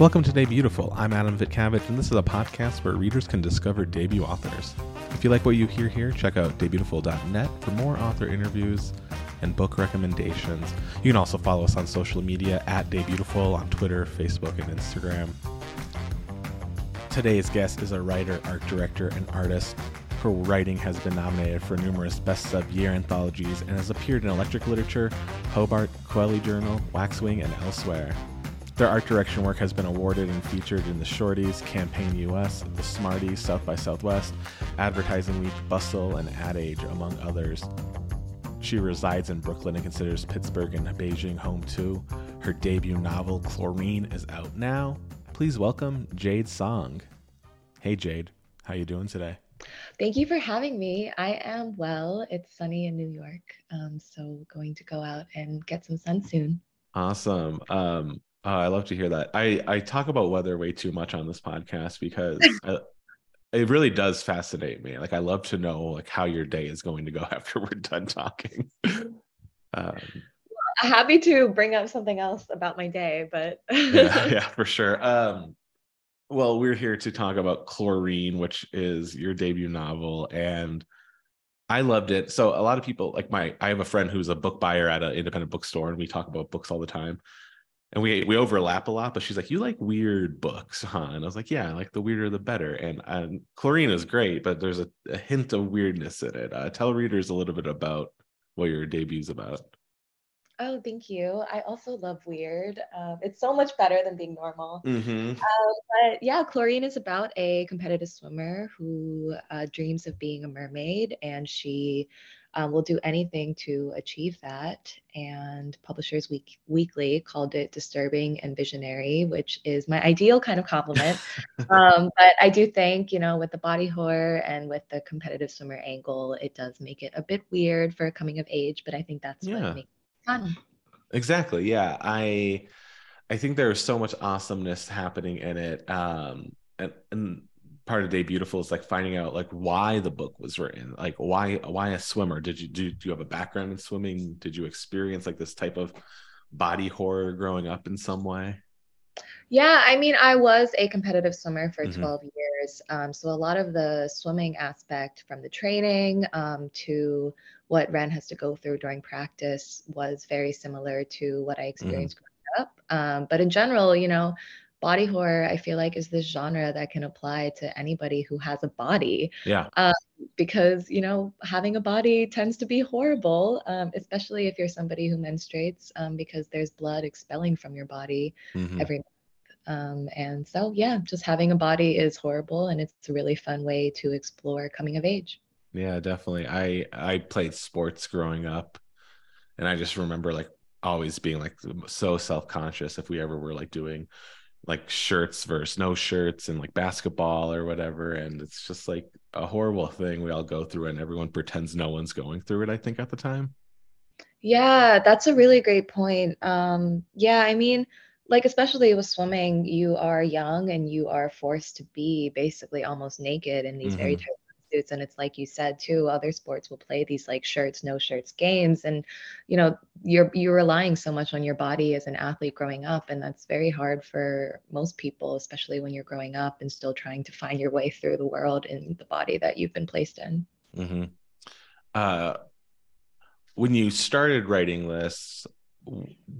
Welcome to Debutiful. I'm Adam Vitcavage, and this is a podcast where readers can discover debut authors. If you like what you hear here, check out debutiful.net for more author interviews and book recommendations. You can also follow us on social media at Debutiful on Twitter, Facebook, and Instagram. Today's guest is a writer, art director, and artist. Her writing has been nominated for numerous Best of Year anthologies and has appeared in Electric Literature, Hobart, Kweli Journal, Waxwing, and elsewhere. Their art direction work has been awarded and featured in the Shorties, Campaign US, the Smarties, South by Southwest, Advertising Week, Bustle, and Ad Age, among others. She resides in Brooklyn and considers Pittsburgh and Beijing home too. Her debut novel, Chlorine, is out now. Please welcome Jade Song. Hey Jade, how you doing today? Thank you for having me. I am well. It's sunny in New York, um, so going to go out and get some sun soon. Awesome. Um, Oh, I love to hear that. I I talk about weather way too much on this podcast because I, it really does fascinate me. Like I love to know like how your day is going to go after we're done talking. um, Happy to bring up something else about my day, but yeah, yeah, for sure. Um, well, we're here to talk about Chlorine, which is your debut novel, and I loved it. So a lot of people like my I have a friend who's a book buyer at an independent bookstore, and we talk about books all the time and we we overlap a lot but she's like you like weird books huh? And i was like yeah I like the weirder the better. And, and chlorine is great but there's a, a hint of weirdness in it. Uh, tell readers a little bit about what your debut's about. Oh thank you. I also love weird. Um, it's so much better than being normal. Mm-hmm. um, but yeah chlorine is about a competitive swimmer who uh, dreams of being a mermaid and she um, will do anything to achieve that. And Publishers Week Weekly called it disturbing and visionary, which is my ideal kind of compliment. um, but I do think, you know, with the body horror and with the competitive swimmer angle, it does make it a bit weird for a coming of age. But I think that's yeah. what makes it fun. Exactly. Yeah. I I think there is so much awesomeness happening in it. Um, and, and part of Debutiful is like finding out like why the book was written like why why a swimmer did you do, do you have a background in swimming did you experience like this type of body horror growing up in some way yeah i mean i was a competitive swimmer for mm-hmm. 12 years um, so a lot of the swimming aspect from the training um, to what ren has to go through during practice was very similar to what i mm-hmm. experienced mm-hmm. growing up um, but in general you know body horror i feel like is this genre that can apply to anybody who has a body yeah. um, because you know having a body tends to be horrible um, especially if you're somebody who menstruates um, because there's blood expelling from your body mm-hmm. every month. Um, and so yeah just having a body is horrible and it's a really fun way to explore coming of age. Yeah definitely. I i played sports growing up and i just remember like always being like so self-conscious if we ever were like doing like shirts versus no shirts and like basketball or whatever and it's just like a horrible thing we all go through and everyone pretends no one's going through it i think at the time yeah that's a really great point um yeah i mean like especially with swimming you are young and you are forced to be basically almost naked in these mm-hmm. very tight suits and it's like you said too other sports will play these like shirts no shirts games and you know you're you're relying so much on your body as an athlete growing up and that's very hard for most people especially when you're growing up and still trying to find your way through the world in the body that you've been placed in mm-hmm. uh, when you started writing this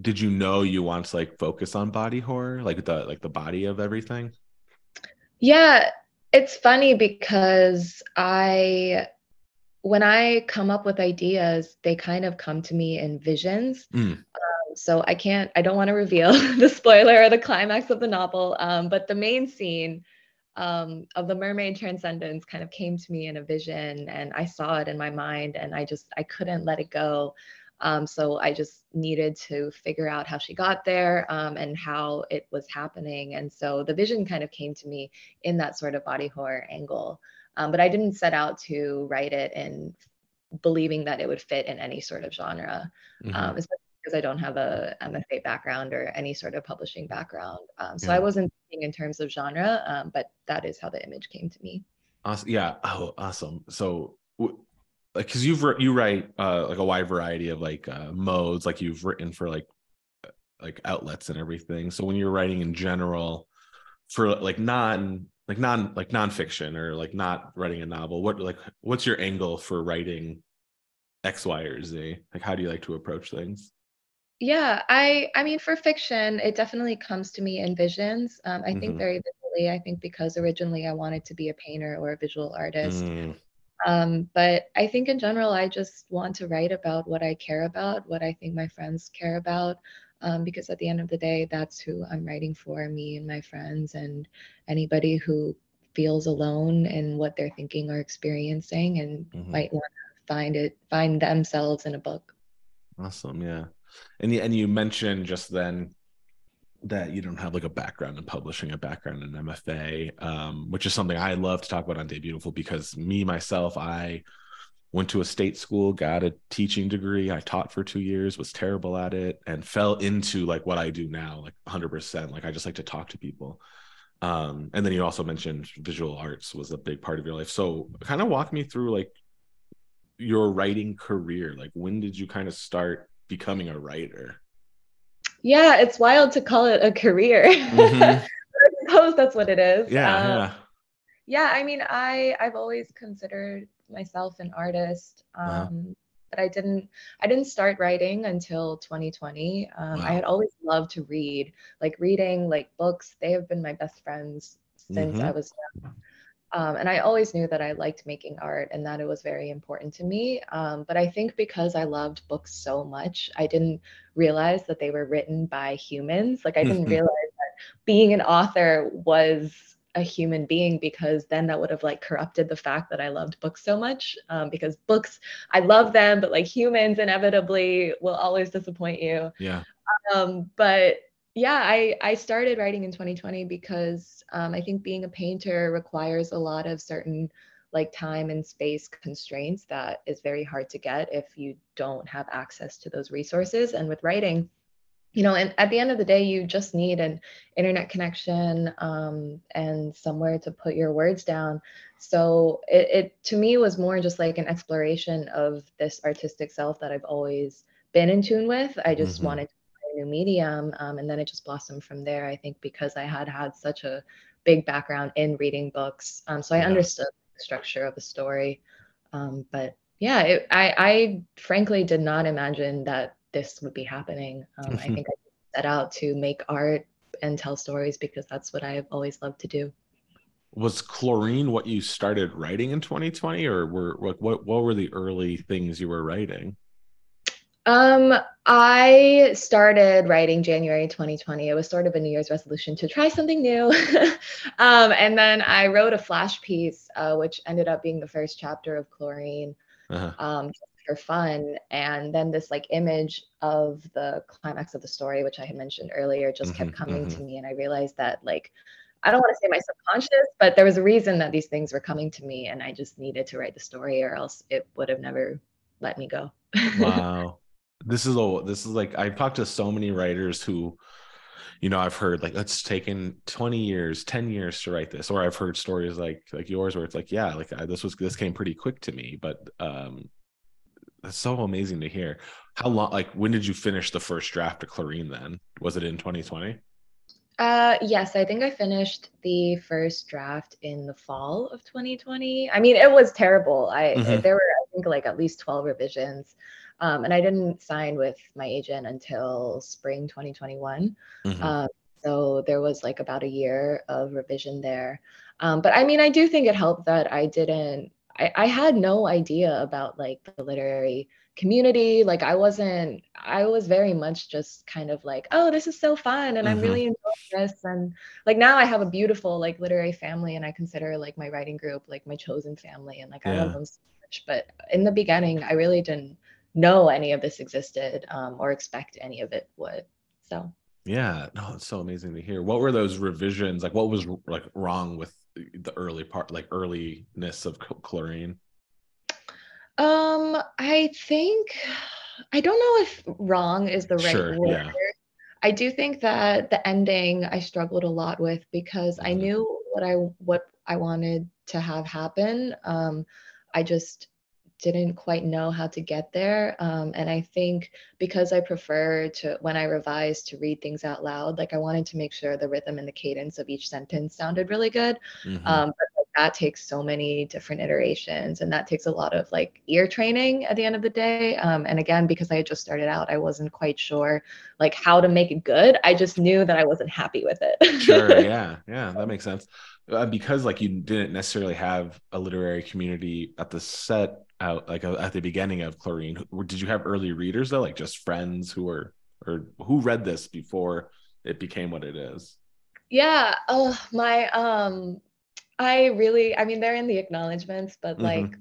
did you know you want to like focus on body horror like the like the body of everything yeah it's funny because I when I come up with ideas, they kind of come to me in visions. Mm. Um, so I can't, I don't want to reveal the spoiler or the climax of the novel, um, but the main scene um, of the mermaid transcendence kind of came to me in a vision, and I saw it in my mind, and I just I couldn't let it go. Um, so I just needed to figure out how she got there um, and how it was happening. And so the vision kind of came to me in that sort of body horror angle. Um, but I didn't set out to write it in believing that it would fit in any sort of genre, mm-hmm. Um, especially because I don't have a MFA background or any sort of publishing background. Um, so yeah. I wasn't thinking in terms of genre, um, but that is how the image came to me. Awesome. Yeah. Oh, awesome. So w- like because you've you write uh like a wide variety of like uh modes like you've written for like like outlets and everything. So when you're writing in general for like non like non like nonfiction or like not writing a novel, what like what's your angle for writing X, Y, or Z? Like how do you like to approach things? Yeah, I I mean for fiction, it definitely comes to me in visions. Um, I mm-hmm. think very visually. I think because originally I wanted to be a painter or a visual artist. Mm. Um, but I think in general, I just want to write about what I care about, what I think my friends care about, um, because at the end of the day, that's who I'm writing for me and my friends and anybody who feels alone in what they're thinking or experiencing and mm-hmm. might want to find it, find themselves in a book. Awesome. Yeah. And, and you mentioned just then that you don't have like a background in publishing, a background in MFA, um, which is something I love to talk about on Debutiful because me myself, I went to a state school, got a teaching degree. I taught for two years, was terrible at it, and fell into like what I do now, like 100%. Like I just like to talk to people. Um, and then you also mentioned visual arts was a big part of your life. So kind of walk me through like your writing career. Like when did you kind of start becoming a writer? Yeah, it's wild to call it a career. Mm-hmm. I suppose that's what it is. Yeah, um, yeah. Yeah, I mean, I I've always considered myself an artist. Um, wow. But I didn't I didn't start writing until 2020. Um, wow. I had always loved to read, like reading like books. They have been my best friends since mm-hmm. I was young. Um, and I always knew that I liked making art and that it was very important to me. Um, but I think because I loved books so much, I didn't realize that they were written by humans. Like I didn't realize that being an author was a human being because then that would have like corrupted the fact that I loved books so much. Um, because books, I love them, but like humans inevitably will always disappoint you. Yeah. Um, but yeah, I, I started writing in 2020 because um, I think being a painter requires a lot of certain like time and space constraints that is very hard to get if you don't have access to those resources. And with writing, you know, and at the end of the day, you just need an internet connection um, and somewhere to put your words down. So it, it to me was more just like an exploration of this artistic self that I've always been in tune with. I just mm-hmm. wanted to new medium. Um, and then it just blossomed from there, I think, because I had had such a big background in reading books. Um, so I yeah. understood the structure of a story. Um, but yeah, it, I, I frankly did not imagine that this would be happening. Um, I think I set out to make art and tell stories because that's what I've always loved to do. Was chlorine what you started writing in 2020, or were what what were the early things you were writing? Um, I started writing January 2020. It was sort of a New Year's resolution to try something new. um, and then I wrote a flash piece, uh, which ended up being the first chapter of Chlorine uh-huh. um, for fun. And then this like image of the climax of the story, which I had mentioned earlier, just mm-hmm, kept coming mm-hmm. to me. And I realized that like, I don't want to say my subconscious, but there was a reason that these things were coming to me. And I just needed to write the story or else it would have never let me go. wow this is a this is like I've talked to so many writers who you know I've heard like it's taken 20 years 10 years to write this or I've heard stories like like yours where it's like yeah like I, this was this came pretty quick to me but um that's so amazing to hear. How long like when did you finish the first draft of Chlorine then? Was it in 2020 uh yes I think I finished the first draft in the fall of 2020 I mean it was terrible. I mm-hmm. there were I think like at least 12 revisions um, and I didn't sign with my agent until spring 2021. Mm-hmm. Um, so there was like about a year of revision there. Um, but I mean, I do think it helped that I didn't, I, I had no idea about like the literary community. Like I wasn't, I was very much just kind of like, oh, this is so fun and mm-hmm. I'm really enjoying this. And like now I have a beautiful like literary family and I consider like my writing group like my chosen family and like yeah. I love them so much. But in the beginning, I really didn't know any of this existed um, or expect any of it would. So yeah, no, it's so amazing to hear. What were those revisions like? What was like wrong with the early part, like earliness of chlorine? Um, I think I don't know if wrong is the right sure, word. Yeah. I do think that the ending I struggled a lot with because mm-hmm. I knew what I what I wanted to have happen. Um, I just didn't quite know how to get there. Um, and I think because I prefer to, when I revise, to read things out loud, like I wanted to make sure the rhythm and the cadence of each sentence sounded really good. Mm-hmm. Um, but like, that takes so many different iterations and that takes a lot of like ear training at the end of the day. Um, and again, because I had just started out, I wasn't quite sure like how to make it good. I just knew that I wasn't happy with it. sure. Yeah. Yeah. That makes sense. Uh, because like you didn't necessarily have a literary community at the set out like uh, at the beginning of chlorine did you have early readers though like just friends who were or who read this before it became what it is yeah oh my um i really i mean they're in the acknowledgments but mm-hmm. like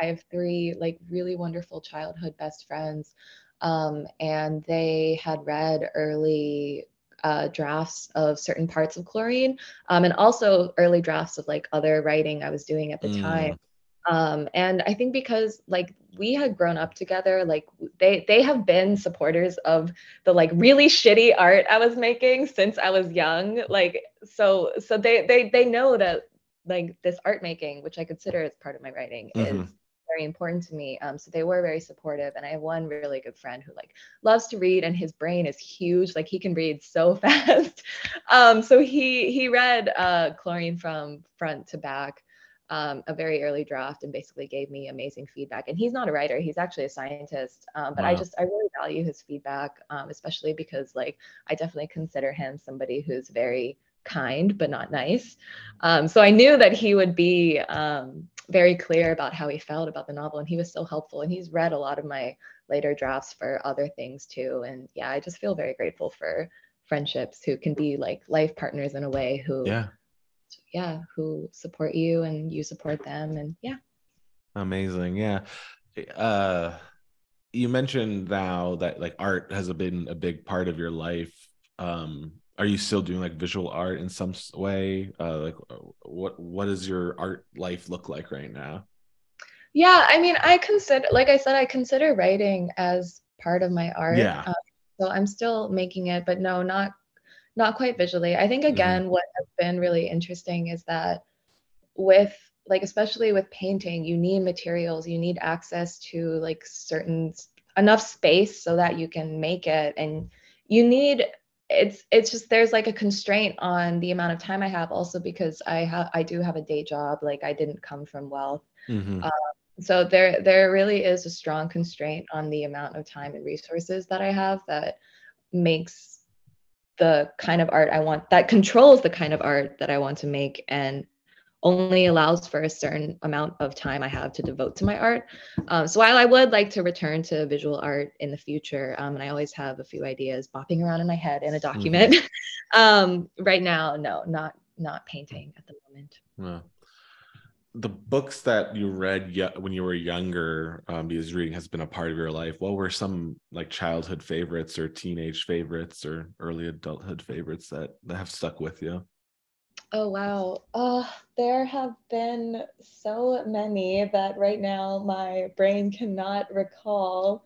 I, I have three like really wonderful childhood best friends um and they had read early uh, drafts of certain parts of chlorine um, and also early drafts of like other writing I was doing at the mm. time um and i think because like we had grown up together like they they have been supporters of the like really shitty art i was making since i was young like so so they they they know that like this art making which i consider as part of my writing mm-hmm. is very important to me um so they were very supportive and i have one really good friend who like loves to read and his brain is huge like he can read so fast um so he he read uh chlorine from front to back um, a very early draft and basically gave me amazing feedback. And he's not a writer; he's actually a scientist. Um, but wow. I just I really value his feedback, um, especially because like I definitely consider him somebody who's very kind but not nice. Um, so I knew that he would be um, very clear about how he felt about the novel, and he was so helpful. And he's read a lot of my later drafts for other things too. And yeah, I just feel very grateful for friendships who can be like life partners in a way who yeah yeah who support you and you support them and yeah. Amazing yeah. Uh you mentioned now that like art has been a big part of your life. Um are you still doing like visual art in some way? Uh like uh, what what does your art life look like right now? Yeah i mean i consider like i said i consider writing as part of my art. Yeah. Um, so i'm still making it but no not not quite visually. I think again, mm-hmm. what has been really interesting is that with like especially with painting, you need materials, you need access to like certain enough space so that you can make it and you need it's it's just there's like a constraint on the amount of time I have also because I have I do have a day job like I didn't come from wealth mm-hmm. um, so there there really is a strong constraint on the amount of time and resources that I have that makes the kind of art I want that controls the kind of art that I want to make and only allows for a certain amount of time I have to devote to my art. Um, so while I would like to return to visual art in the future, um, and I always have a few ideas bopping around in my head in a document, mm-hmm. um, right now, no, not not painting at the moment. The books that you read when you were younger um, because reading has been a part of your life what were some like childhood favorites or teenage favorites or early adulthood favorites that, that have stuck with you? Oh wow. Oh there have been so many that right now my brain cannot recall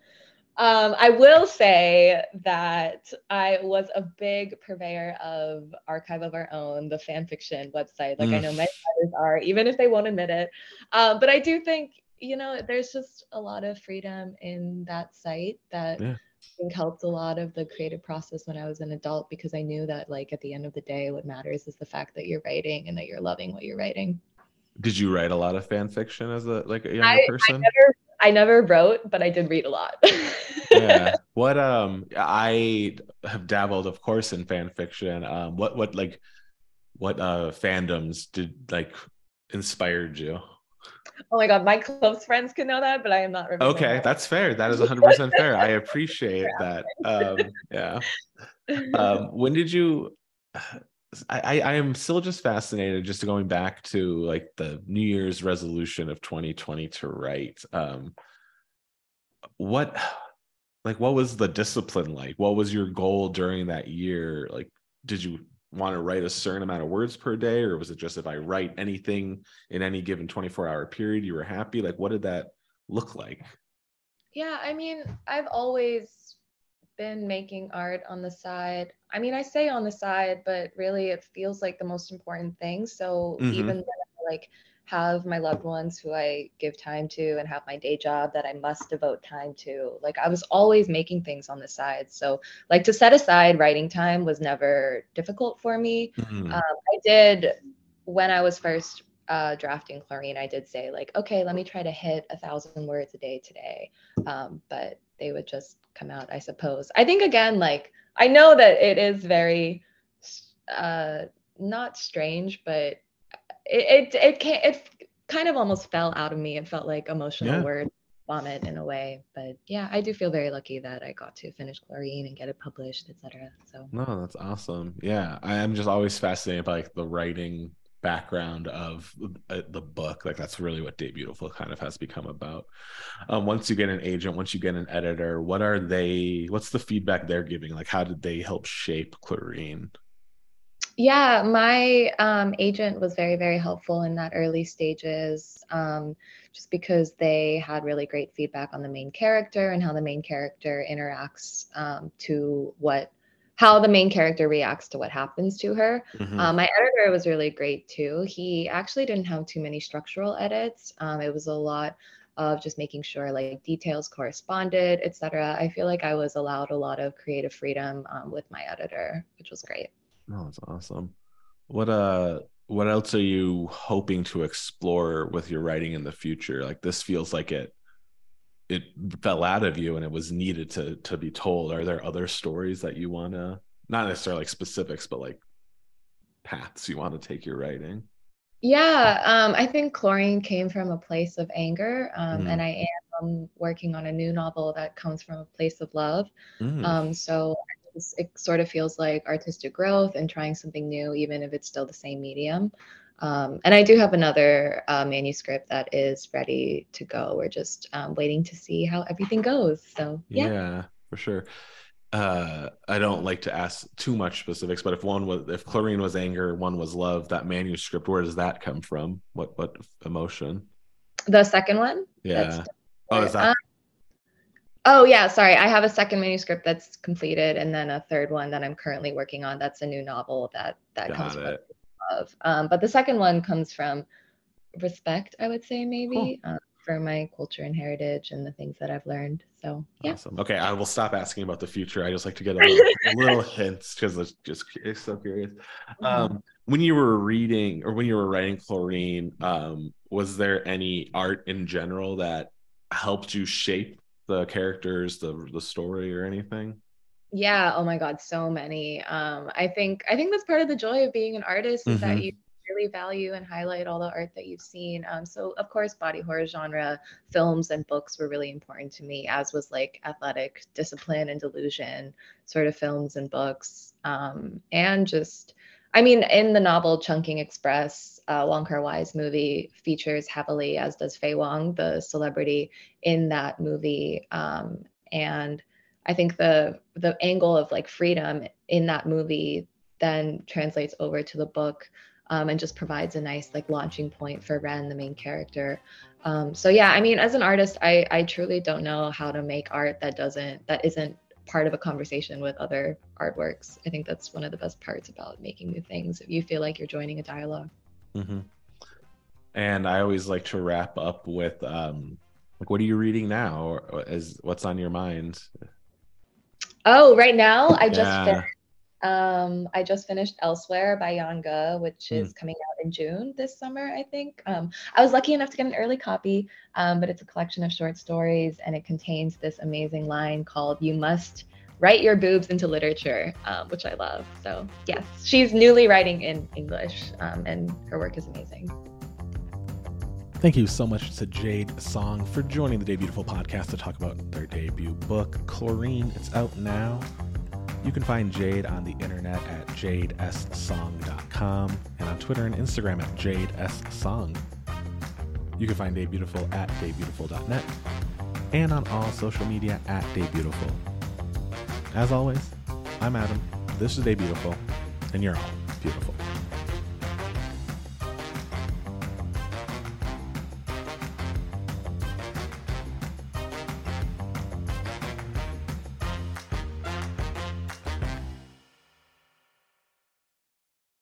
um, I will say that I was a big purveyor of Archive of Our Own, the fan fiction website. Like mm. I know many others are, even if they won't admit it. Um, but I do think, you know, there's just a lot of freedom in that site that yeah. I think helped a lot of the creative process when I was an adult because I knew that, like, at the end of the day, what matters is the fact that you're writing and that you're loving what you're writing. Did you write a lot of fan fiction as a like a younger I, person? I never I never wrote, but I did read a lot. yeah. What um I have dabbled, of course, in fan fiction. Um what what like what uh fandoms did like inspired you? Oh my god, my close friends could know that, but I am not Okay, that. that's fair. That is 100% fair. I appreciate that. Um yeah. Um when did you I, I am still just fascinated just going back to like the New Year's resolution of 2020 to write. Um, what like what was the discipline like? What was your goal during that year? Like, did you want to write a certain amount of words per day, or was it just if I write anything in any given 24 hour period, you were happy? Like, what did that look like? Yeah, I mean, I've always been making art on the side. I mean, I say on the side, but really it feels like the most important thing. So mm-hmm. even though I like have my loved ones who I give time to and have my day job that I must devote time to. Like I was always making things on the side. So like to set aside writing time was never difficult for me. Mm-hmm. Um, I did when I was first uh, drafting chlorine, I did say like, okay, let me try to hit a thousand words a day today. Um, but they would just come out, I suppose. I think again, like I know that it is very uh, not strange, but it it it can it kind of almost fell out of me. It felt like emotional yeah. word vomit in a way. But yeah, I do feel very lucky that I got to finish Chlorine and get it published, etc. So no, that's awesome. Yeah, I am just always fascinated by like the writing background of uh, the book like that's really what Debutiful kind of has become about. Um, once you get an agent once you get an editor what are they what's the feedback they're giving? Like how did they help shape chlorine yeah, my um, agent was very, very helpful in that early stages, um, just because they had really great feedback on the main character and how the main character interacts um, to what, how the main character reacts to what happens to her. Mm-hmm. Um, my editor was really great too. He actually didn't have too many structural edits. Um, it was a lot of just making sure like details corresponded, etc. I feel like I was allowed a lot of creative freedom um, with my editor, which was great. Oh, that's awesome. What uh what else are you hoping to explore with your writing in the future? Like this feels like it it fell out of you and it was needed to to be told. Are there other stories that you want to not necessarily like specifics but like paths you want to take your writing? Yeah, um, I think chlorine came from a place of anger, um, mm. and I am working on a new novel that comes from a place of love. Mm. Um, so it sort of feels like artistic growth and trying something new, even if it's still the same medium. Um, and I do have another uh, manuscript that is ready to go. We're just um, waiting to see how everything goes. So yeah, yeah, for sure. Uh, I don't like to ask too much specifics, but if one was, if chlorine was anger, one was love. That manuscript, where does that come from? What what emotion? The second one. Yeah. Oh, is that? Um, Oh yeah, sorry. I have a second manuscript that's completed, and then a third one that I'm currently working on. That's a new novel that that Got comes it. from love. Um, but the second one comes from respect, I would say maybe. Cool. Um, for my culture and heritage and the things that I've learned. So yeah. Awesome. Okay, I will stop asking about the future. I just like to get a little, little hints because it's just it's so curious. Mm-hmm. Um, when you were reading or when you were writing Chlorine, um, was there any art in general that helped you shape the characters, the the story, or anything? Yeah. Oh my God, so many. Um, I think I think that's part of the joy of being an artist is mm-hmm. that you really value and highlight all the art that you've seen. Um, so of course, body horror genre films and books were really important to me, as was like athletic discipline and delusion sort of films and books, um, and just I mean, in the novel Chungking Express, uh, Wong Kar Wai's movie features heavily, as does Faye Wong, the celebrity in that movie. Um, and I think the the angle of like freedom in that movie then translates over to the book um, and just provides a nice like launching point for Ren, the main character. Um, so yeah, I mean, as an artist, I I truly don't know how to make art that doesn't that isn't part of a conversation with other artworks. I think that's one of the best parts about making new things. If you feel like you're joining a dialog mm-hmm. And I always like to wrap up with, um, like, what are you reading now? Or is what's on your mind? Oh, right now I just yeah. finished, um, I just finished Elsewhere by Yan Ge, which is mm. coming out in June this summer, I think. Um, I was lucky enough to get an early copy, um, but it's a collection of short stories and it contains this amazing line called "You must." write your boobs into literature, um, which I love. So, yes, she's newly writing in English, um, and her work is amazing. Thank you so much to Jade Song for joining the Debutiful podcast to talk about their debut book, Chlorine. It's out now. You can find Jade on the internet at jadessong.com and on Twitter and Instagram at jadessong. You can find Debutiful at debutiful.net and on all social media at Debutiful. As always, I'm Adam. This is Debutiful, and you're all beautiful.